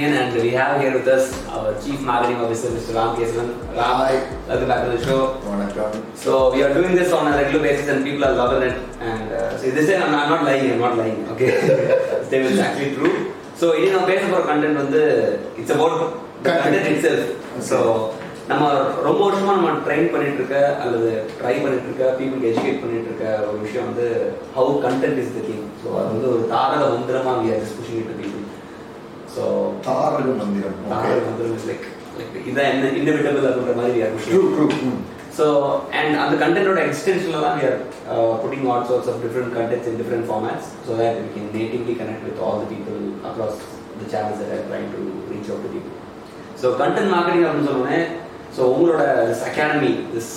in, and we have here with us our Chief Marketing Officer, Mr. Ram Kesavan. Ram, Hi. welcome back to the show. வணக்கம் So we are doing this on a regular basis, and people are loving it. And uh, so this time I'm, I'm not lying. I'm not lying. Okay, this it's actually true. So இனி நம்ம பேச போற content வந்து it's about the Content. content itself. So நம்ம ரொம்ப வருஷமா நம்ம drain பண்ணிட்டு இருக்க அல்லது ட்ரை பண்ணிட்டு இருக்க பீப்புளுக்கு எஜுகேட் பண்ணிட்டு இருக்க ஒரு விஷயம் வந்து how content is the king so அது வந்து ஒரு தாரக மந்திரமா we are it people so தாரக மந்திரம் தாரக மந்திரம் இஸ் லைக் லைக் இதான் என்ன இன்டெவிட்டபிள் அப்படின்ற மாதிரி are true true so and அந்த கண்டென்ட்டோட எக்ஸ்டென்ஷனில் தான் uh, putting all sorts of different contents in different formats so that we can natively connect with all the people across the channels that are trying to reach out to people. So content marketing அப்படின்னு சொன்னோடனே so உங்களோட academy this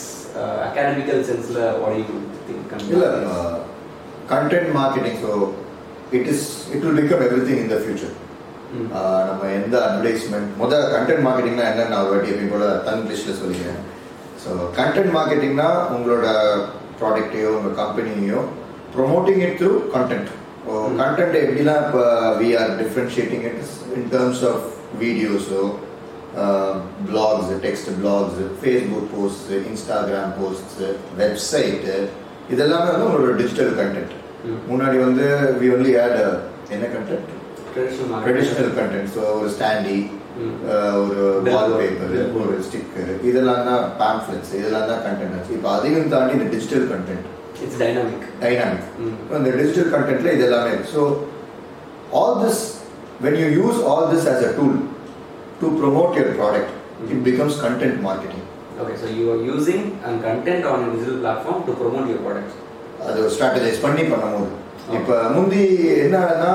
uh, academical சென்ஸில் what do you think content இல்ல? Content marketing so it is it will become everything in the future. நம்ம எந்த advertisement முதல் content மார்க்கெட்டிங்னா என்ன நான் ஒரு வாட்டி எப்பயும் போல தங்கிலீஷில் சொல்லிக்கிறேன் ஸோ கண்டென்ட் மார்க்கெட்டிங்னா உங்களோட ப்ராடக்டையோ உங்கள் கம்பெனியோ promoting it through content. Content எப்படிலாம் இப்போ we are differentiating it in terms of வீடியோஸோ blogs text blogs Facebook post Instagram post website இதெல்லாமே வந்து உங்களோட டிஜிட்டல் கண்டென்ட். முன்னாடி வந்து வி ஒன்லி ஆட் என்ன கண்டென்ட். ட்ரெடிஷ்னல் கண்டென்ட் ஸோ ஒரு ஸ்டாண்டி ம். ஒரு வால்பேப்பர் Billboard. ஒரு ஸ்டிக்கர் இதெல்லாம் தான் பேம்ப்ளெட்ஸ் இதெல்லாம் தான் கண்டென்ட் இப்போ அதையும் தாண்டி இந்த digital content It's dynamic. Dynamic ம். இந்த டிஜிட்டல் கண்டென்ட்ல இது எல்லாமே இருக்கு so all this when you use all this as a tool to promote your product it becomes content marketing Okay, so you are using and content on a digital platform to promote your products. அது strategize பண்ணி பண்ணும்போது Okay. இப்போ முந்தி என்னன்னா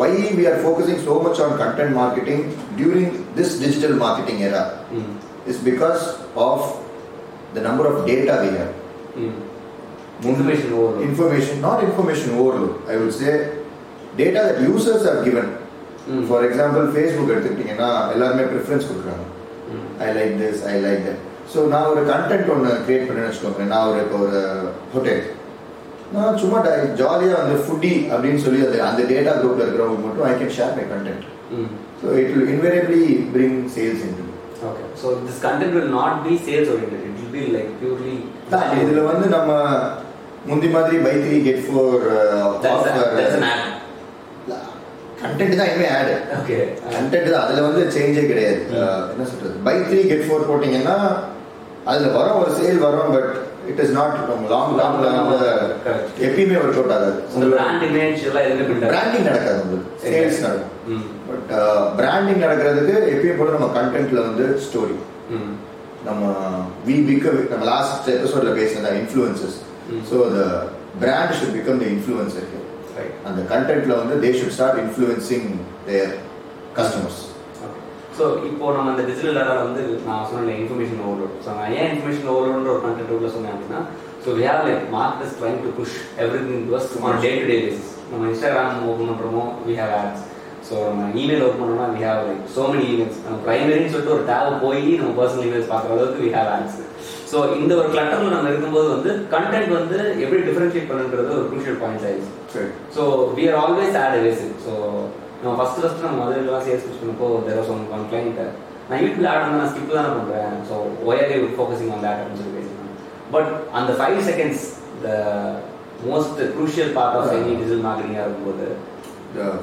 why we are focusing so much on content marketing during this digital marketing era Mm. is because of the number of data we have. Mm. Information overload. Information, not information overload. I would say data that users have given. Mm. For example, Facebook எடுத்துக்கிட்டிங்கன்னா எல்லாருமே preference கொடுக்குறாங்க Mm. I like this I like that so நான் ஒரு content ஒன்று create பண்ணேன்னு வச்சுக்கோங்க நான் ஒரு இப்போ ஒரு ஹோட்டல் நான் சும்மா ஜாலியாக வந்து ஃபுட்டி அப்படின்னு சொல்லி அது அந்த டேட்டா குரூப்பில் இருக்கிறவங்க மட்டும் I can share my content. So it will invariably bring sales in Okay, so this content will not be sales oriented. It will be like purely. இதுல வந்து நம்ம முந்தி மாதிரி buy three get four. Content தான் இனிமே ஆடு Okay. Content தான் அதுல வந்து சேஞ்சே கிடையாது. Uh, என்ன சொல்றது பை த்ரீ கெட் ஃபோர் போட்டீங்கன்னா அதுல வரும் ஒரு சேல் வரும் but it is not long long Correct. எப்பயுமே ஒர்க் அவுட் ஆகாது. பிராண்டிங் நடக்காது உங்களுக்கு சேல்ஸ் நடக்கும். பட் பிராண்டிங் நடக்கிறதுக்கு எப்பயும் போல நம்ம கண்டென்ட்ல வந்து ஸ்டோரி. நம்ம வி பிகம் நம்ம லாஸ்ட் எபிசோட்ல பேசினதா influences. So the brand should become the influencer. அந்த கண்டென்ட்ல வந்து they should start influencing their customers. So இப்போ நம்ம அந்த டிஜிட்டல் ஏரால வந்து நான் சொன்ன இன்ஃபர்மேஷன் ஓவர்லோட் ஸோ நான் ஏன் இன்ஃபர்மேஷன் ஓவர்லோட்ன்ற ஒரு கண்டென்ட் உள்ள சொன்னேன் அப்படின்னா so we have like market trying to push everything to us on day to day basis நம்ம இன்ஸ்டாகிராம் ஓப்பன் பண்ணுறோமோ வி ஹேவ் ஆட்ஸ் ஸோ நம்ம இமெயில் ஓப்பன் பண்ணோம்னா we have like so many emails நம்ம ப்ரைமரின்னு சொல்லிட்டு ஒரு டேப் போய் நம்ம பர்சனல் இமெயில்ஸ் பார்க்குற அளவுக்கு வி ஹேவ் ஆட்ஸ் ஸோ இந்த ஒரு கிளட்டரில் நம்ம இருக்கும்போது வந்து கண்டென்ட் வந்து எப்படி டிஃபரன்ஷியேட் பண்ணுன்றது ஒரு க்ரூஷியல் பாயிண்ட் ஆயிடுச்சு. So we are always ad evasive so நம்ம ஃபஸ்ட் ஃபஸ்ட் நம்ம மதுரைலாம் சேல்ஸ் பிச் பண்ணப்போ there was one one client நான் யூடியூப்ல ஆட் பண்ண நான் ஸ்கிப் தானே பண்ணுறேன் so where you focusing on that அப்படின்னு சொல்லி பேசினேன் பட் அந்த five seconds the most crucial part of any digital மார்க்கெட்டிங்காக இருக்கும்போது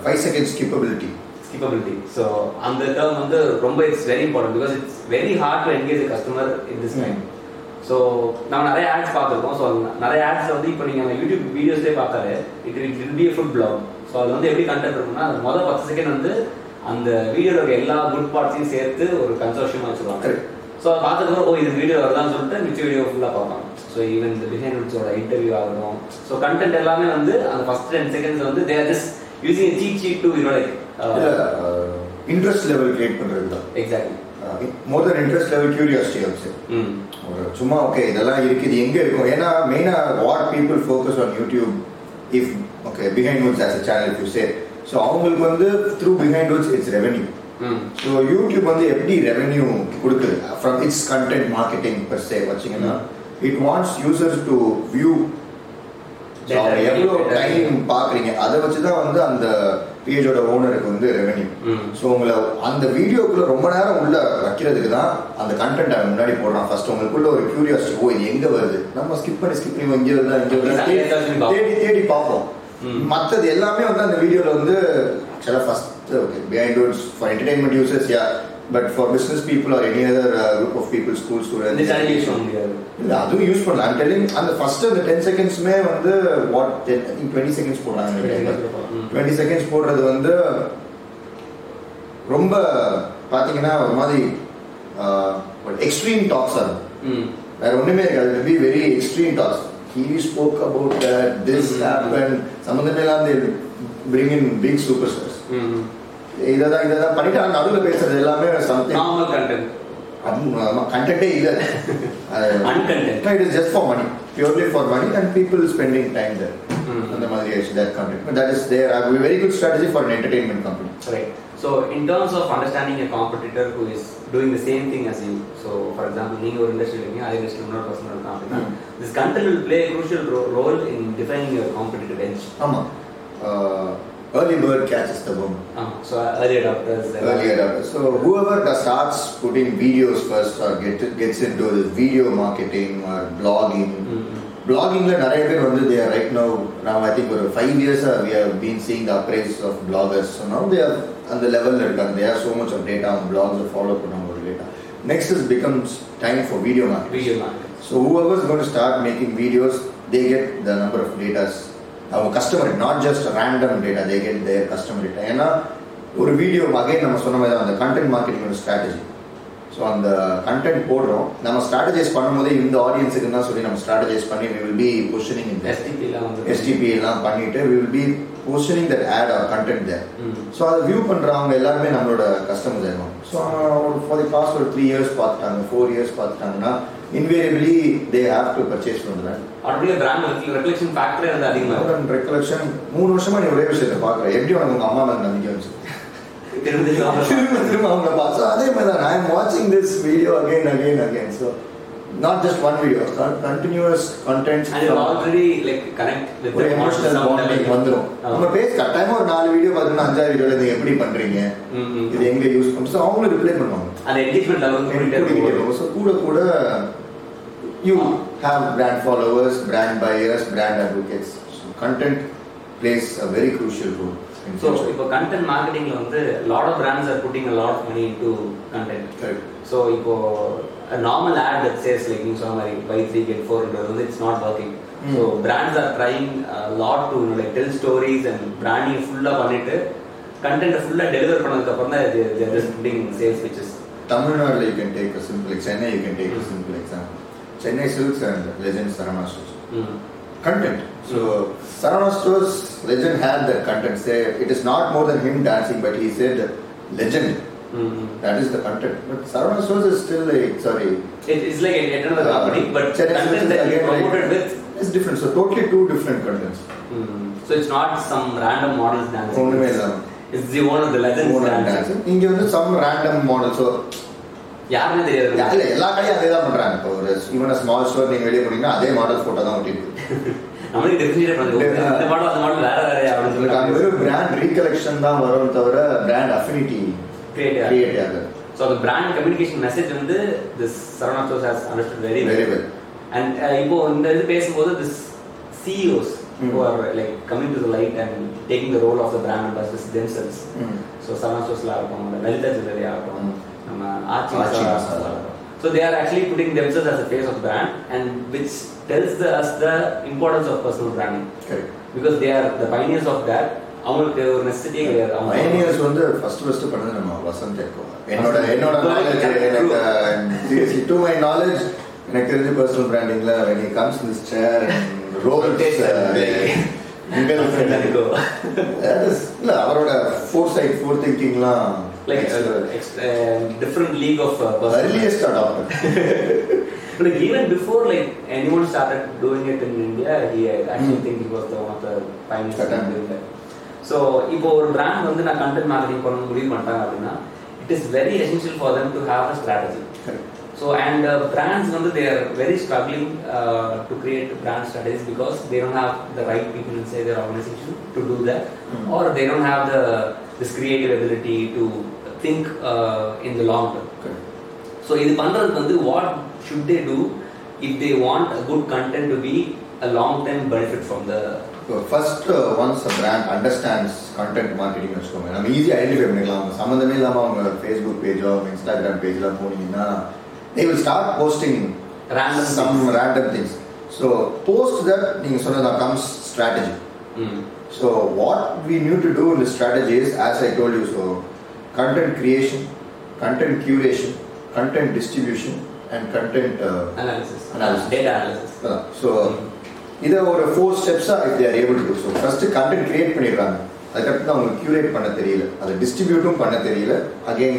five second skippability skippability so அந்த டேர்ம் வந்து ரொம்ப it's very important because it's very hard to engage customer in this time so நம்ம நிறைய ஆட்ஸ் பார்த்துருக்கோம். So நிறைய ஆட்ஸில் வந்து இப்போ நீங்கள் யூடியூப் வீடியோஸ்லேயே பார்த்தாலே it it will be food blog so அது வந்து எப்படி கண்டென்ட் இருக்கும்னா அது மொதல் பத்து செகண்ட் வந்து அந்த இருக்க எல்லா குட் பார்ட்ஸையும் சேர்த்து ஒரு கன்சர்ஷமாக வச்சுருவாங்க. ஸோ அதை பார்த்துக்கப்புறம் ஓ இது வீடியோ வருதான்னு சொல்லிட்டு மிச்ச வீடியோ ஃபுல்லாக பார்ப்பாங்க. ஸோ ஈவன் இந்த பிஹைண்ட் வுட்ஸோட இன்டர்வியூ ஆகட்டும். ஸோ கண்டென்ட் எல்லாமே வந்து அந்த ஃபர்ஸ்ட் டென் செகண்ட்ஸ் வந்து there just using cheat cheat to you know like interest level create பண்றது தான். Exactly more then interest level curiosity also ஒரு சும்மா ஓகே இதெல்லாம் இருக்குது எங்க இருக்கும்? ஏன்னா மெயினா what people focus on YouTube if okay Behindwoods as a channel you say so அவங்களுக்கு வந்து through Behindwoods it's revenue so YouTube வந்து எப்படி ரெவென்யூ கொடுக்குது? From its content marketing per se வச்சிங்கன்னா it wants users to view எவ்வளோ. Time பார்க்குறீங்க? அதை வச்சு தான் வந்து அந்த பேஜோட ஓனருக்கு வந்து ரெவென்யூ. ஸோ உங்களை அந்த வீடியோக்குள்ள ரொம்ப நேரம் உள்ள வைக்கிறதுக்கு தான் அந்த கண்டென்ட் அவன் முன்னாடி போடுறான் ஃபர்ஸ்ட் உங்களுக்குள்ள ஒரு கியூரியாசிட்டி ஓ இது எங்க வருது நம்ம ஸ்கிப் பண்ணி ஸ்கிப் பண்ணி இங்கே வருதா இங்கே வருதா. தேடி தேடி பார்ப்போம். மற்றது எல்லாமே வந்து அந்த வீடியோல வந்து சில first okay behind for entertainment users yeah but for business people or any other group of people school இந்த சேனல் யூஸ் ஸ்டூடெண்ட்ஸ் பண்ண முடியாது இல்ல அதுவும் யூஸ் பண்ணலாம். ஐம் டெல்லிங் அந்த ஃபர்ஸ்ட் அந்த டென் செகண்ட்ஸ்மே வந்து வாட் டென் டுவெண்ட்டி செகண்ட்ஸ் போடுறாங்க. டுவெண்ட்டி செகண்ட்ஸ் போடுறது வந்து ரொம்ப பார்த்தீங்கன்னா ஒரு மாதிரி எக்ஸ்ட்ரீம் டாக்ஸ் இருக்கும் ம். வேற ஒண்ணுமே இருக்காது be very extreme talks he spoke about this. Happen சம்மந்தமே இல்லாம bring in big super stars ம் இததான் இததான் பண்ணிட்டு ஆனா நடுவில் பேசுறது எல்லாமே சம்திங் நார்மல் கண்டென்ட் கண்டென்ட்டே இல்லை. Uncontent it is just for money purely for money and people spending time there. அந்த மாதிரி ஆயிடுச்சு that content that is there very good strategy for entertainment company Right. So in terms of understanding a competitor who is doing the same thing as you, so for example, நீங்க ஒரு industry இருக்கீங்க அதே industry இன்னொரு person இருக்கான் அப்படின்னா Mm. this content will play a crucial ro- role in defining your competitive edge. ஆமா. Early bird catches the worm Um, so early adopters. uh, early adopters. So whoever does starts putting videos first or get, gets into this video marketing or blogging. Mm, Bloggingல நிறைய பேர் வந்து they are right now now I think ஒரு five years uh, we have been seeing the uprise of bloggers. So now they are அந்த லெவல்ல இருக்காங்க they have so much of data on blogs follow பண்ணாங்க ஒரு data. Next is becomes time for video marketing. Video marketing. So whoever is going to start making videos, they get the number of data. அவங்க customer not just random data they get their customer data ஏன்னா ஒரு video again நம்ம சொன்ன மாதிரி தான் அந்த content marketing strategy so அந்த content போடுறோம். நம்ம ஸ்ட்ராட்டஜைஸ் பண்ணும்போதே இந்த ஆடியன்ஸுக்கு தான் சொல்லி நம்ம ஸ்ட்ராட்டஜைஸ் பண்ணி we will be positioning in that STP எல்லாம் வந்து எஸ்டிபி எல்லாம் பண்ணிட்டு will be positioning that ad or content there. ம். ஸோ அதை வியூ பண்ணுறவங்க எல்லாருமே நம்மளோட கஸ்டமர்ஸ் ஆயிருவாங்க ஸோ ஒரு ஃபார் தி பாஸ்ட் ஒரு த்ரீ இயர்ஸ் பார்த்துட்டாங்க four years பார்த்துட்டாங்கன்னா invariably they have to purchase பண்ணுறேன் ஆட்டோமேட்டிக் பிராண்ட் ரெஃப்ளெக்ஷன் ஃபேக்டரே வந்து அதிகமாக ரெக்கலெக்ஷன் மூணு வருஷமா நீ ஒரே விஷயத்தை பார்க்குறேன் எப்படி உனக்கு உங்க அம்மா மேல நம்பிக்கை வந்துச்சு? So, அதே மாதிரி ஐ எம் வாட்சிங் this video again again again so not just one video continues content And you already like connect with the ஆமா. நம்ம பேச கட்டாயமா ஒரு நாலு வீடியோ பார்த்தோம்னா அஞ்சாவது வீடியோல நீங்க எப்படி பண்றீங்க. இது எங்க யூஸ் பண்ணும் ஸோ அவங்களும் ரிப்ளை பண்ணுவாங்க. அந்த engagement level கூட்டிட்டே கூட கூட you have brand followers brand buyers brand advocates content plays a very crucial role So, இப்போ content marketing ல வந்து lot of brands are putting a lot of money into content. So, இப்போ a normal ad that says like நீங்க சொன்ன மாதிரி buy three get four ன்றது வந்து it's not working. So, Mm. brands are trying a lot to you know, like tell stories and branding ஃபுல்லா பண்ணிட்டு content ஃபுல்லா deliver பண்ணதுக்கு அப்புறம் தான் they're just putting sales pitches. தமிழ்நாடுல you can take simple Chennai you can take simple example Chennai Silks and Legend Saravana Stores Mm. content. So Sarana Store's legend had that content. Say it is not more than him dancing, but he said legend. Mm. That is the content. But Sarana Stores is still like sorry. It, it's like yet another Uh, company, but Chennai content Silks that you again, like- promoted with. It's different. So totally two different contents. Mm. So it's not some random models dancing. ஒண்ணுமே இல்லாம. It's the one of the legends Own and dancing. dancing. இங்க வந்து some random model. So யாருமே தெரியாது. இல்ல எல்லா கடையும் அதே தான் பண்றாங்க. இப்போ ஒரு ஈவன் ஸ்மால் ஸ்டோர் நீங்க வெளியே போனீங்கன்னா அதே மாடல் போட்டோ தான் ஒட்டிருக்கு நம்மளுக்கு டெஃபினிட் பண்ணுது. இந்த மாடல் அந்த மாடல் வேற வேற அப்படின்னு சொல்லி வெறும் பிராண்ட் ரீகலெக்ஷன் தான் வரும் தவிர பிராண்ட் அஃபினிட்டி கிரியேட் கிரியேட் ஆகுது. ஸோ அந்த பிராண்ட் கம்யூனிகேஷன் மெசேஜ் வந்து this Saravana Stores has understood very very well and இப்போ இந்த இது பேசும்போது this CEOs Mm. who are like coming to the light and taking the role of the brand ambassadors themselves சரவணா ஸ்டோர்ஸ்ல ஆகட்டும் இந்த லலிதா ஜுவல்லரி ஆகட்டும் Mm. நம்ம Aachi so they are actually putting themselves as a face of the brand and which tells the, us the importance of personal branding correct because they are the pioneers of that அவங்களுக்கு ஒரு நெசசிட்டியே கிடையாது அவங்க மைனியர்ஸ் வந்து first first பண்ணது நம்ம Vasanth echo என்னோட. என்னோட. Knowledge எனக்கு டு மை நாலேஜ் எனக்கு தெரிஞ்ச பர்சனல் பிராண்டிங்ல when he comes in this chair இல்ல அவரோட ஃபோர் சைட் ஃபோர் திங்கிங்லாம் uh, uh, league of uh, persons. earliest adopter like even before like anyone started doing it in India, he uh, actually Mm. think he was the one of the pioneers Correct. in doing that. So இப்போ ஒரு பிராண்ட் வந்து நான் content marketing பண்ண முடிவு பண்ணிட்டாங்க அப்படின்னா it is very essential for to have a strategy so and brands வந்து they are very struggling uh, to create brand strategies because they don't have the right people inside their organization to do that Mm. or they don't have the this creative ability to think uh, in the long term Correct. So இது பண்ணுறதுக்கு வந்து what should they do if they want a good content to be a long time benefit from the So first, uh, once a brand understands content marketing வச்சுக்கோங்க நம்ம ஈஸியாக identify பண்ணிக்கலாம் சம்மந்தமே இல்லாமல் அவங்க ஃபேஸ்புக் பேஜோ இன்ஸ்டாகிராம் பேஜ்லாம் போனீங்கன்னா will start posting Random some things. random things so post that நீங்கள் சொன்னதான் so what we need to do in the strategy is as I told you so content creation content curation content distribution and content uh, analysis so இதை ஒரு four ஸ்டெப்ஸாக if they're able to so first content create பண்ணிடுறாங்க அதுக்கப்புறம் தான் அவங்களுக்கு curate பண்ண தெரியல அதை டிஸ்ட்ரிபியூட்டும் பண்ண தெரியல அகைன்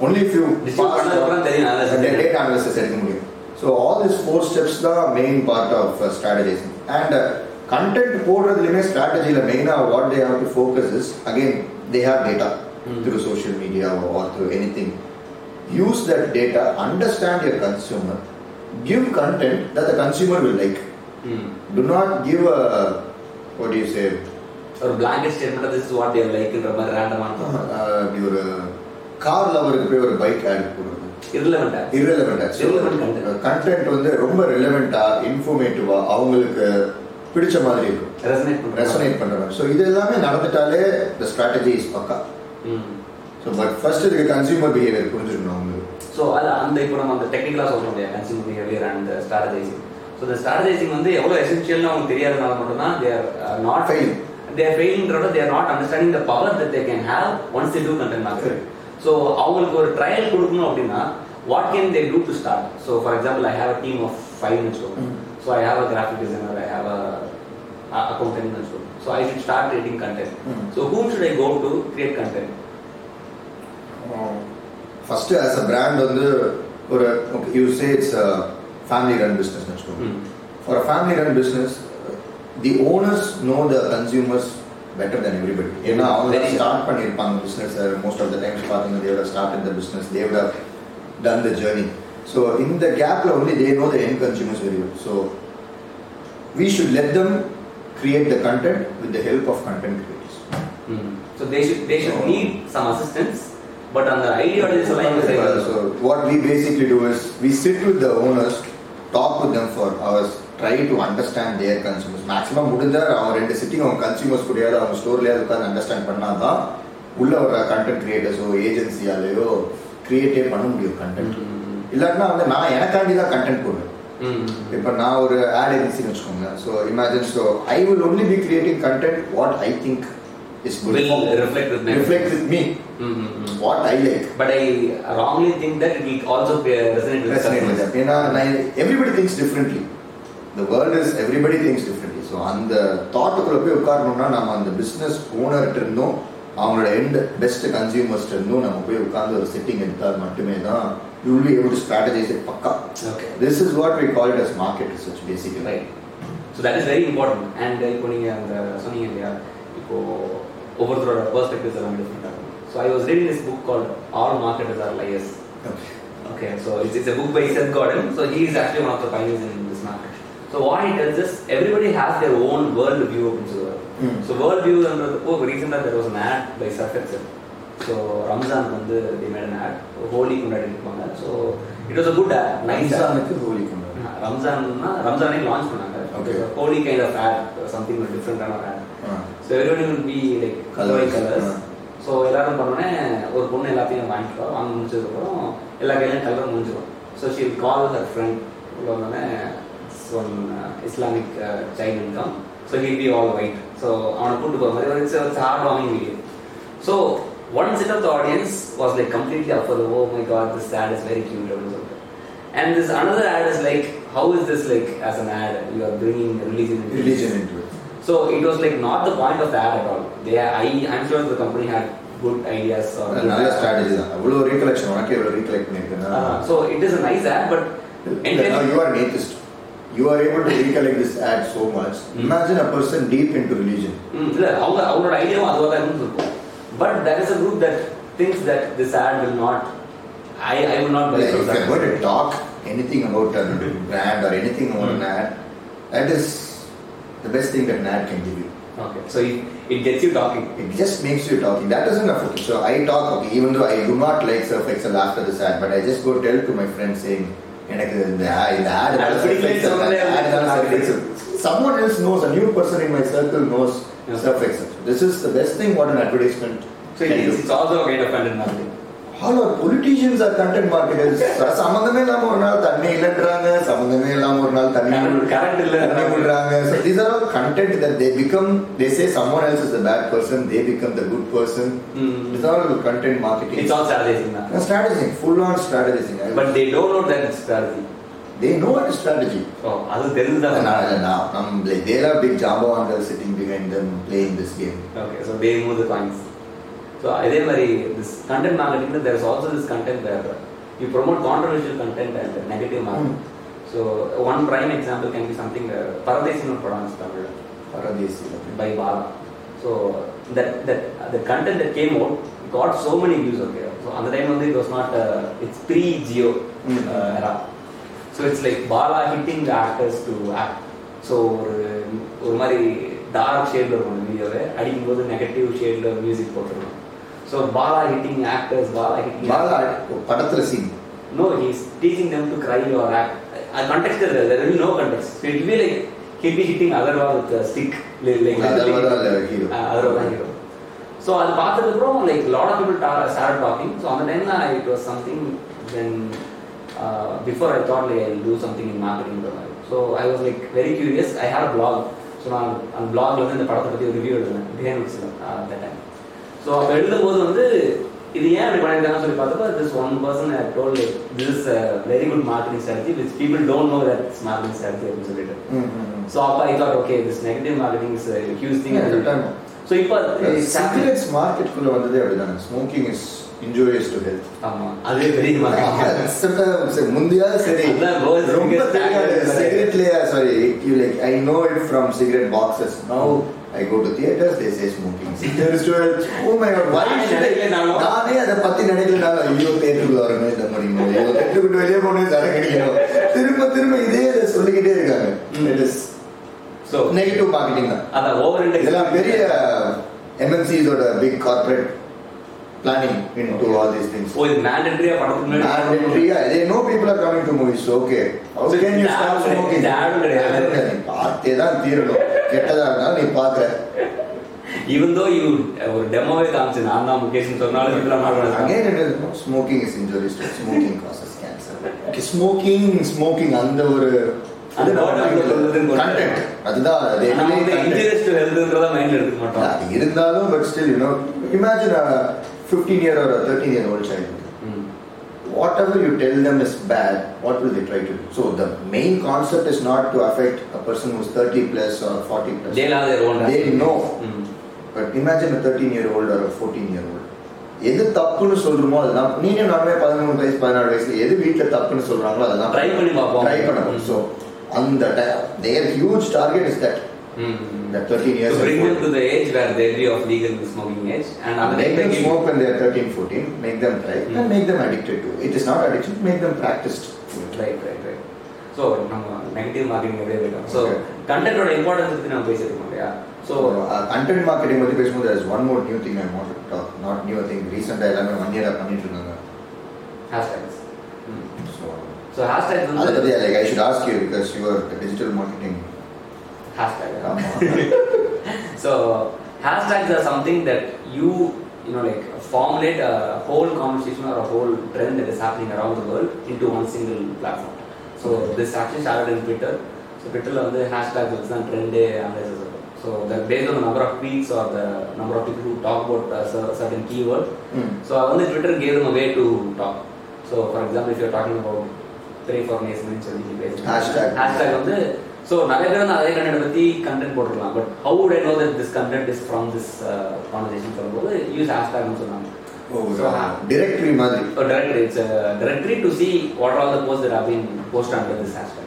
ஒன்லி ஃபியூ Distribute பண்ணதுக்கப்புறம் தெரியும் analysis. டேட்டா அனாலிசிஸ் எடுக்க முடியும் so all this four steps தான் மெயின் பார்ட் ஆஃப் ஸ்ட்ராட்டஜைசிங் அண்ட் கண்டென்ட் போடுறதுலையுமே ஸ்ட்ராட்டஜியில் மெயினாக what they have to focus is again they have data Hmm. Through social media or through anything use that data understand your consumer give content that the consumer will like. Do not give a what do you say? ஒரு blanket statement this is what there லைக்ன்ற மாதிரி ரேண்டமான uh, இப்படி ஒரு car லவருக்கு போய் ஒரு bike add content. Content வந்து ரொம்ப ரிலவெண்டா இன்ஃபர்மேட்டிவா அவங்களுக்கு பிடிச்ச மாதிரி இருக்கும். ரெசனேட் பண்ற ரெசனேட் பண்ற மாதிரி. ஸோ இது எல்லாமே நடந்துட்டாலே த ஸ்ட்ராட்டஜி இஸ் பக்கா. ஸோ பட் ஃபர்ஸ்ட் இதுக்கு கன்சியூமர் பிஹேவியர் புரிஞ்சுக்கணும் அவங்களுக்கு. ஸோ அது அந்த இப்போ நம்ம அந்த டெக்னிக்கலாக சொல்றோம் இல்லையா? Consumer behaviour and strategizing so இந்த ஸ்ட்ராட்டஜைசிங் வந்து எவ்வளோ எசென்ஷியல்னு அவங்க தெரியாதனால மட்டும்தான் they're not Failing. They're ஃபெயிலிங்கிறத they're not understanding the power that they can have once they do content market so அவங்களுக்கு ஒரு ட்ரையல் கொடுக்கணும் அப்படின்னா what can they do to start so for example I have a team of five வச்சுக்கோங்க Mm. So I have a graphic designer I have a accountant வச்சுக்கோங்க so I should start creating content Mm. So whom should I go to create content first as a brand வந்து ஒரு you say it's family run business வச்சுக்கோங்க For a family run business, the owners know the consumers better than everybody. ஏன்னா அவங்க Very- start பண்ணியிருப்பாங்க business most of the times பார்த்தீங்கன்னா தேவோட start இந்த business தேவோட டன் த ஜேர்னி ஸோ இந்த கேப்பில் வந்து they know the end consumers very well so we should let them create the content with the help of content creators So they should they should So- need some assistance, but on the ideologies எல்லாம் இவங்க side ல Uh, so what we basically do is we sit with the owners, talk with them for hours, try to understand their consumers. Maximum முடிஞ்சா அவங்க ரெண்டு sitting அவங்க consumers கூடயாவது அவங்க ஸ்டோர்லயாவது உட்காந்து understand பண்ணாதான் உள்ள வர கண்டென்ட் கிரியேட்டர்ஸோ ஏஜென்சியாலேயோ கிரியேட்டே பண்ண முடியும் கண்டென்ட். இல்லாட்டினா வந்து நான் எனக்காண்டி தான் கண்டென்ட் போடுவேன். இப்போ நான் ஒரு ஆட் ஏஜென்சின்னு வச்சுக்கோங்க so imagine so I will only be creating content what I think is Will reflect with me. Me hmm, hmm, hmm. What I like But I wrongly think that it will also be- resonate with resonate with everybody thinks differently. The world is everybody thinks differently. So அந்த தாட்டுக்குள்ள போய் உட்காரணும்னா நம்ம அந்த business ஓனர்கிட்ட இருந்தும் அவங்களோட end best கன்சியூமர்ஸ்ட் இருந்தும் நம்ம போய் உட்கார்ந்து ஒரு செட்டிங் எடுத்தால் மட்டுமே தான் you will be able to strategize it பக்கா Okay. This is what we call it as market research basically Right. So that is very important. And இப்போ நீங்க அந்த சொன்னீங்க இல்லையா இப்போ ஒவ்வொருத்தரோட பெர்ஸ்பெக்டிவ்ஸ் எல்லாம் டிஃப்ரெண்டாக இருக்கும் so I was reading this book called all marketers are liars Okay, so it's, it's a book by Seth Godin. So he is actually one of the pioneers in So what he tells us, everybody has their own world view அப்படின்னு சொல்லுவார் Hmm. So world வியூன்றதுக்கு இப்போ ரீசெண்டாக there was an ad by Surf Excel so Ramzan வந்து they made an ad. Holi கொண்டாடிட்டு இருப்பாங்க. So it was a good nice நைசானுக்கு Holi கொண்டாடு. ரம்ஜான்னா ரம்ஜானே லான்ச் பண்ணாங்க. Okay. Holi kind of ad something டிஃப்ரெண்டான ad. So everybody will be like. Colour colours. So எல்லாரும் பண்ணோடனே ஒரு பொண்ணு எல்லாத்தையும் வாங்கிக்கிறோம் வாங்க முடிச்சதுக்கப்புறம் எல்லா கையிலையும் கலர் முடிஞ்சிடும் so she call her friend உள்ள வந்தோடனே One Islamic child income so he'll be all white so அவனை கூட்டு போகிற மாதிரி it's it's heartwarming video so one set of the audience was like completely up for oh my god this ad is very cute அப்படின்னு சொல்லிட்டு and this another ad is like how is this like as an ad you are bringing religion into this? Religion into So it was like not the point of the ad at all. They, I, I'm sure the company had good ideas. Or நல்ல strategy தான் அவ்வளோ recollection உனக்கு எவ்வளோ recollect பண்ணியிருக்கேன்னா Uh, so it is a nice ad, but entirely- you are an atheist. you are able to recollect this ad so much. Hmm. Imagine a person deep into religion. Hmm. But there is a group that thinks that this ad will not. I, I will not buy yeah, If you're going talk anything about a brand or anything on mm. ad, that is the best thing that an ad can give you. Okay, so it, gets you talking. It just makes you talking. That is enough. So I talk, even though I do not like Surf Excel after the ad, but I just go tell to my friend saying, எனக்கு இந்த ad இந்த ad அது பிடிக்கலைன்னு சொன்னதே வந்து someone else knows a new person in my circle knows Yeah. Surf Excel. This is the best thing what an advertisement So can it's, do. it's also a kind of content marketing. All our politicians are content marketers. சம்பந்தமே இல்லாம ஒரு நாள் தண்ணி இல்லைன்றாங்க சம்பந்தமே இல்லாம ஒரு நாள் தண்ணி current இல்லைன்றாங்க. தண்ணி விடுறாங்க So these are all content that they become. They say someone else is the bad person. They become the good person. Mm. These are all content marketing. It's all strategizing now. Uh, strategizing, full on strategizing. But they don't know that it's strategy. they know what strategy. Oh, அது தெரிஞ்சுதான் Now, now, now, like, they have big jambawans sitting behind them playing this game. Okay, so they move the coins. So அதே மாதிரி this content marketing there is also this content where you promote controversial content and negative marketing. So one prime example can be something uh, பரதேசின்னு ஒரு படம் வந்துச்சு தமிழ்ல Paradesi. by Bala. So that that uh, the content that came out got so many views. Okay, so on the time only it was not. Uh, it's pre Geo Mm. uh, era. So it's like Bala hitting the actors to act. So ஒரு ஒரு மாதிரி dark ஷேட்ல இருக்கும் அந்த வீடியோவை அடிக்கும்போது negative ஷேட்ல music போட்டுருக்கோம் so Bala hitting actors Bala hitting Bala படத்துல scene. No, he's teaching them to cry or act. Uh, context is there. There will be no context. So it will be like he'll be hitting Agarwal with a stick. Like, like Agarwal literally. அல்ல hero. Uh, Agarwal தான் hero. So அது பார்த்ததுக்கப்புறம் like lot of people ta- started talking. So அந்த time it was something when uh, before I thought like I'll do something in marketing. or something. So I was like very curious. I had a blog. So நான் அந்த blogல வந்து இந்த படத்தை பற்றி ஒரு review எழுதுனேன் behind அந்த டைம் ஸோ அப்போ எழுதும்போது வந்து இது ஏன் அப்படி பண்ணியிருக்காங்கன்னு சொல்லி பார்த்தப்போ this one person told this is very good marketing strategy which people don't know that it's marketing strategy அப்படின்னு சொல்லிட்டு. ஸோ அப்போ I thought okay this negative marketing is huge thing. So இப்போ சிகரெட்ஸ் மார்க்கெட்டுக்குள்ள வந்ததே அப்படிதானே smoking is injurious to health ஆமாம் அதே பெரிய மார்க்கெட்டிங் முந்தியா சரி. ரொம்ப. சிகரெட்லயே sorry you like I know it from cigarette boxes now I go to theatres they say smoking cigarettes to health oh my god why நானே. நானே அதை பத்தி நினைக்கலனால ஐயோ தேட்டருக்குள்ள வரணும் இந்த மாதிரி ஐயோ தேட்டருக்கு வெளியே போகணும்? சரக்கு அடிக்கணும் திரும்ப திரும்ப இதே சொல்லிக்கிட்டே இருக்காங்க. It is so negative marketing தான். அதான் ஓவர் இதெல்லாம் பெரிய எம்என்சிஸோட big corporate planning into all these things oh இது படத்துக்கு முன்னாடி Mandatory, they know people are coming to movies, so okay. How So can you it's stop smoking? it's பார்த்தே தான் தீரணும் கெட்டதா இருந்தாலும் நீ பார்க்குற ஈவன் தோ யூ ஒரு டெமோவே காமிச்சு நான் தான் முகேஷ்னு சொன்னாலும் it is no, smoking is injurious to smoking causes cancer okay, smoking smoking அந்த ஒரு அதுதான் இருந்தாலும் but still you know imagine 15 year or a 13 year old child ம். whatever you tell them is bad, what will they try to do? So the main concept is not to affect a person who's 30 plus or 40 plus. They'll have their own They know. ம். But imagine a 13 year old or a 14 year old. எது தப்புன்னு சொல்றோமோ அதுதான் நீங்க நானுமே பதிமூணு வயசு பதினாலு வயசுல எது வீட்டுல தப்புன்னு சொல்றாங்களோ அதெல்லாம் Try பண்ணி பார்ப்போம். ட்ரை பண்ணணும். ஸோ அந்த their huge target is that. That 13 years To bring and them to the age where they'll be of legal smoking age and அந்த make time them they give- smoke when they are 13 14 make them try Mm. and make them addicted to it. it is not addiction make them practiced to it. Right right right so நம்ம negative marketing எப்படியே போயிட்டோம் so Okay. கண்டென்ட்டோட importance பற்றி நம்ம பேசியிருக்கோம் இல்லையா so So, uh, content marketing பத்தி பேசும்போது there is one more new thing I want to talk. Not new, I think recent எல்லாமே ஒன் இயரா பண்ணிட்டு இருக்காங்க. ஹேஷ்டேக்ஸ் So, ஸோ ஹேஷ்டேக்ஸ் அதை வந்து பத்தி like I should ask you because you are the digital marketing. Hashtag ஆமா. So hashtags are something that you you know like formulate a whole conversation or a whole trend that is happening around the world into one single platform. So this actually started in Twitter. So Twitterல வந்து hashtags வச்சு தான் trend analysis இருக்கும். So that based on the number of tweets or the number of people who talk about a cer- certain keyword. Mm. So வந்து Twitter gave them a way to talk. So for example, if you're talking about pray for Mason சொல்லி நீ பேசுறீங்க. Hashtag. Hashtag வந்து so நிறைய பேர் வந்து அதே content பற்றி content போட்டுருக்கலாம். But how would I know that this content is from this conversation சொல்லும்போது யூஸ் ஹேஷ்டாக்னு சொன்னாங்க. directory மாதிரி. directory to see what are all the posts that have been posted under this hashtag.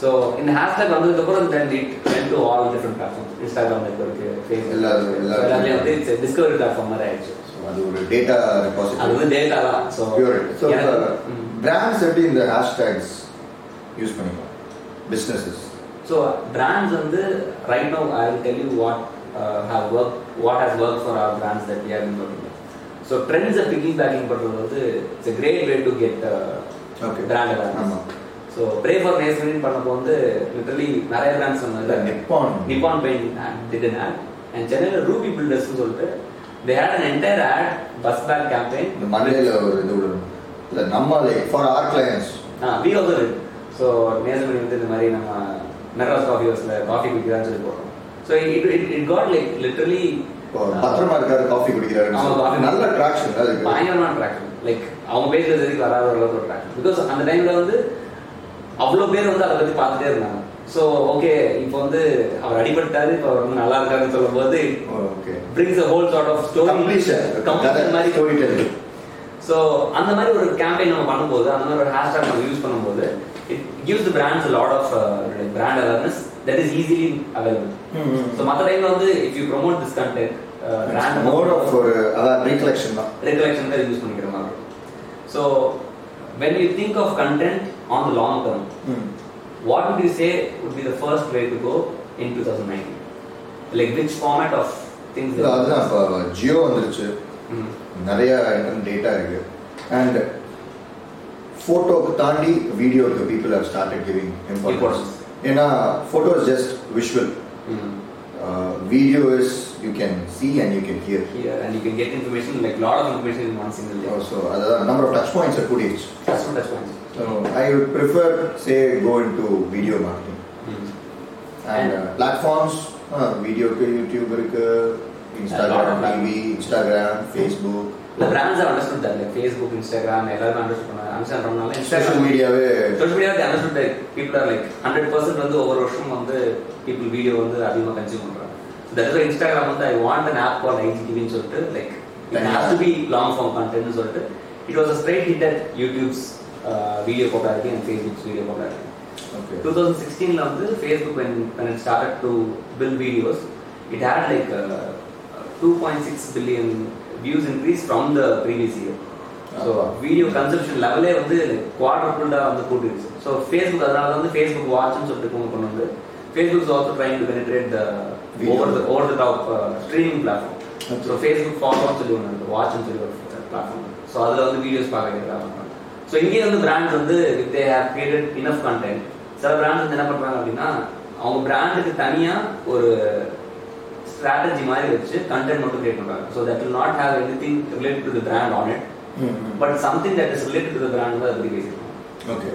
So இந்த hashtag வந்ததுக்கப்புறம் then it went to all different platform Instagram network Facebook எல்லா- எல்லா- எல்லாத்துலேயும் வந்து இட்ஸ் டிஸ்கவரி பிளாட்ஃபார்ம் மாதிரி ஆயிடுச்சு. அது ஒரு டேட்டா அது வந்து டேட்டா தான். ஸோ பிராண்ட்ஸ் எப்படி இந்த ஹேஷ்டேக்ஸ் யூஸ் பண்ணிக்கலாம்? பிஸ்னஸஸ் ஸோ பிராண்ட்ஸ் வந்து right no I will tell you what have work what has work for our brands that we are பண்ணுங்க ஸோ ட்ரெண்ட்ஸை பிக்கிங் பேக்கிங் பண்ணுறது வந்து it's great way to get okay brand awareness so pray for nation பண்ணப்போ வந்து literally நிறைய brands சொன்னாங்க. Nippon Nippon paint did an ad. And சென்னையில் Ruby பில்டர்ஸ்னு சொல்லிட்டு they had an entire ad bus back campaign மண்டையில் ஒரு இது விடணும். இல்லை நம்ம for our clients we also so Nesamani வந்து இந்த மாதிரி நம்ம மெட்ராஸ் காஃபி ஹவுஸில் காஃபி குடிக்கிறான்னு சொல்லி போட்டோம் so it it it got like literally பத்திரமா இருக்காரு காஃபி குடிக்கிறாரு நல்ல ட்ராக்ஷன் பயங்கரமான ட்ராக்ஷன் லைக் அவங்க பேசுறது எதுக்கு வராத அளவுக்கு ஒரு ட்ராக்ஷன் பிகாஸ் அந்த டைம்ல வந்து அவ்வளோ பேர் வந்து அதை பத்தி பார்த்துட்டே இருந்தாங்க. ஸோ ஓகே இப்போ வந்து அவர் அடிபட்டாரு இப்போ அவர் வந்து நல்லா இருக்காருன்னு சொல்லும் போது okay brings a whole sort of story மாதிரி. ஸ்டோரி ஸோ அந்த மாதிரி ஒரு கேம்பெயின் நம்ம பண்ணும்போது அந்த மாதிரி ஒரு ஹேஷ்டாக் நம்ம யூஸ் பண்ணும்போது it gives the brands lot of brand awareness that is easily available so மற்ற டைம்ல வந்து if you promote this content more of ஒரு அதான் ரீகலெக்ஷன் தான். ரெகுலேஷன் தான் யூஸ் பண்ணிக்கிற மாதிரி. So when you think of content on the long term what would you say would be the first way to go in 2019 like which format of things அதுதான் இப்போ ஜியோ வந்துருச்சு. Mm. நிறைய internet data இருக்கு. And ஃபோட்டோக்கு தாண்டி வீடியோக்கு people have started giving importance Importance. ஏன்னா photo is just visual Mm. Video is you can see and you can hear here and you can get information like lot of information in one single day. So அதான் number of touch points கூடிடுச்சு that's what touch points so I would prefer say go into video marketing Mm. And platforms வீடியோக்கு YouTube இருக்கு lot Instagram of TV Instagram Facebook have understood that like facebook instagram எல்லாரும் understood பண்ணாங்க understand பண்ணால social மீடியாவே media they understood that people are like 100% வந்து ஒவ்வொரு வருஷம் வந்து people வீடியோ வந்து அதிகமாக கன்சியூம் பண்றாங்க is why instagram வந்து i want an app called igtv னு சொல்லிட்டு like it has to be long form content னு சொல்லிட்டு it was a straight hit at youtube's uh, video popularity and facebook's video popularity okay 2016 ல வந்து Facebook when when it started to build videos it had like uh, 2.6 increase from the previous year so ஆமா. video consumption லெவலே வந்து குவாட்ரபிள்டா வந்து கூட்டிருச்சு so Facebook அதனால வந்து Facebook வாட்ச்னு சொல்லிட்டு கொண்டு கொண்டு வந்து Facebook is also trying to penetrate the. Over the over the top streaming platform. So Facebook ஃபாலோன்னு சொல்லி ஒன்று வாட்ச்னு சொல்லி ஒரு பிளாட்ஃபார்ம் ஸோ அதில் வந்து வீடியோஸ் பார்க்க ஸோ இங்கே வந்து பிராண்ட்ஸ் வந்து if they have created enough content சில பிராண்ட்ஸ் வந்து என்ன பண்ணுறாங்க அப்படின்னா அவங்க பிராண்டுக்கு தனியாக ஒரு ஸ்ட்ராட்டஜி மாதிரி வச்சு கண்டென்ட் மட்டும் கிரியேட் பண்ணுறாங்க so that will not have anything related to the brand on it but something that is related to the brand வந்து அது பேசியிருக்காங்க okay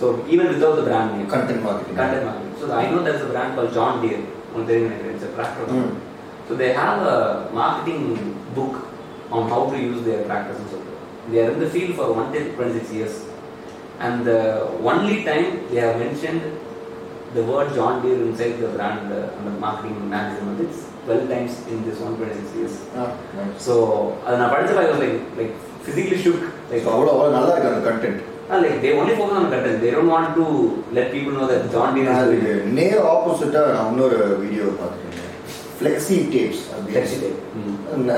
so even without the brand name content marketing content marketing. So I know there's a brand called John Deere. உங்களுக்கு தெரியும் நினைக்கிறேன். It's a tractor. Mm. So they have a marketing book on how to use their tractors and so forth. They are in the field for one till 26 years. And the only time they have mentioned the word John Deere inside the brand uh, on the marketing magazine வந்து it's 12 times in this 126 years. So அதை நான் படிச்சப்ப was like like physically shook. Like அவ்வளோ அவ்வளோ நல்லா இருக்கு அந்த content focus on content. They don't want to let people know that John Deere is அதுக்கு doing நேர் ஆப்போசிட்டா நான் இன்னொரு வீடியோ பார்த்துருக்கேன் flexi tapes.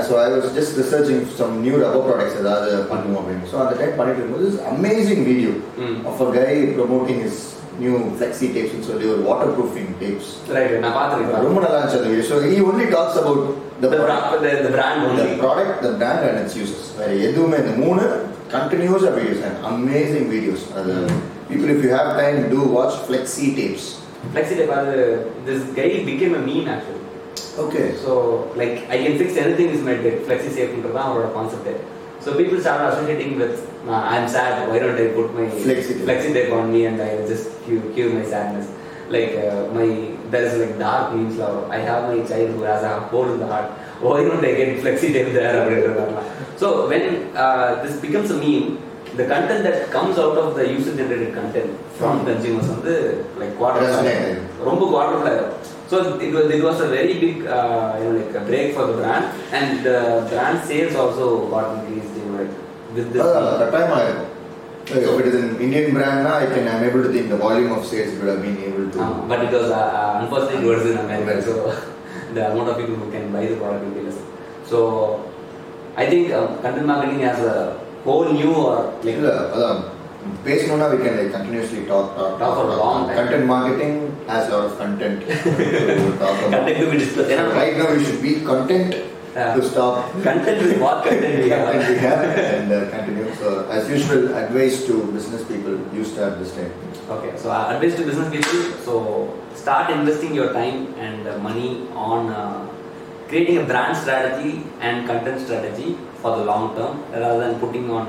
So I was just researching some new rubber products ஏதாவது பண்ணுவோம் அப்படின்னு ஸோ அந்த டைம் பண்ணிட்டு இருக்கும்போது amazing video. Of a guy promoting is new flexi டேப்ஸ்னு சொல்லி ஒரு வாட்டர் ப்ரூஃபிங் டேப்ஸ் Right, நான் பார்த்துருக்கேன் ரொம்ப நல்லா இருந்துச்சு அந்த video so he only talks about the, bra- the, the brand the only. product, the brand and its uses. வேற எதுவுமே இந்த மூணு கண்டினியூஸாக வீடியோஸ் அண்ட் அமேசிங் வீடியோஸ் அது people if you have time to watch flexi tapes Flexi tape, அது this guy became a meme actually. Okay So like I can fix anything is my tape. Flexi tape தான் அவரோட கான்செப்ட். So people started associating with uh, I'm sad, why don't I put my flexi, tape on me and I just cure, cure my sadness? Like uh, my there's like dark memes. I have my child who has a hole in the heart. Why don't I get flexi tape there? so when uh, this becomes a meme, the content that comes out of the user generated content from consumers on the like quarter rombo quarter so it was it was a very big uh, you know like a break for the brand. And the brand sales also got increased with this? Uh, time I. So if it is an Indian brand, I can I'm able to think the volume of sales would have been able to. Uh, but it was uh, uh unfortunately it was in America, so the amount of people who can buy the product will be less. So I think uh, content marketing as a whole new or like. Yeah, um, based on that, we can like continuously talk talk talk, for a long time. Content marketing has a lot of content to talk about. content to be discussed. Right now we should be content to stop content is what content we have. content we have and uh, continue so as usual advice to business people you start this time Okay, so uh, advice to business people. So start investing your time and uh, money on uh, creating a brand strategy and content strategy for the long term, rather than putting on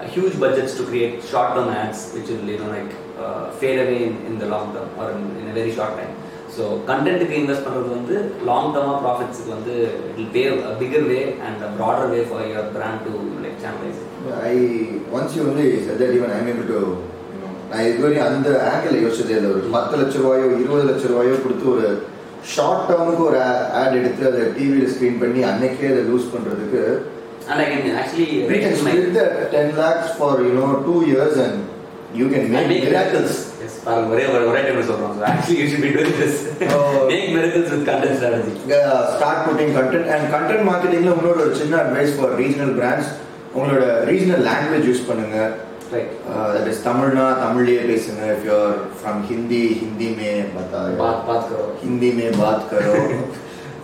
uh, huge budgets to create short-term ads, which will you know like uh, fade away in, in the long term or in, in a very short time. So கண்டென்ட்டுக்கு invest பண்ணுறது வந்து long டேர்மாக ப்ராஃபிட்ஸுக்கு வந்து it pay a bigger way and a broader way for your brand to like channelize I once you only said that even I'm able to you know நான் இதுவரை அந்த angle யோசிச்சதே இல்லை ஒரு பத்து லட்ச ரூபாயோ இருபது லட்ச ரூபாயோ கொடுத்து ஒரு ஷார்ட் டேர்முக்கு ஒரு ஆட் எடுத்து அதை டிவியில் ஸ்க்ரீன் பண்ணி அன்னைக்கே அதை லூஸ் பண்ணுறதுக்கு and I can actually we can split that 10 lakhs for you know two years and you can make, And make miracles. பாருங்க content strategy start putting content and content மார்க்கெட்டிங்ல இன்னொரு சின்ன அட்வைஸ் ஃபார் ரீஜனல் பிராண்ட்ஸ் உங்களோட regional language use பண்ணுங்க. Right தமிழ்னா தமிழ்லயே பேசுங்க. ஹிந்தி ஹிந்தி மே பத்தா ஹிந்தி மே பாத் கரோ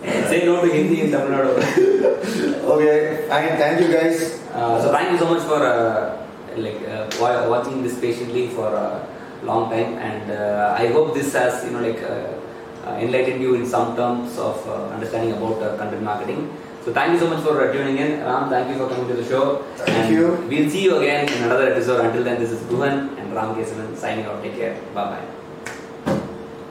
say no to Hindi in Tamil Nadu. okay, and thank you guys. Uh, uh like uh, watching this patiently for. Uh, long time and uh, i hope this has you know like uh, uh, enlightened you in some terms of uh, understanding about uh, content marketing. So thank you so much for tuning in. Ram thank you for coming to the show. Thank and you. we'll see you again in another episode. Until then this is Guhan and ram kesavan signing out take care. Bye bye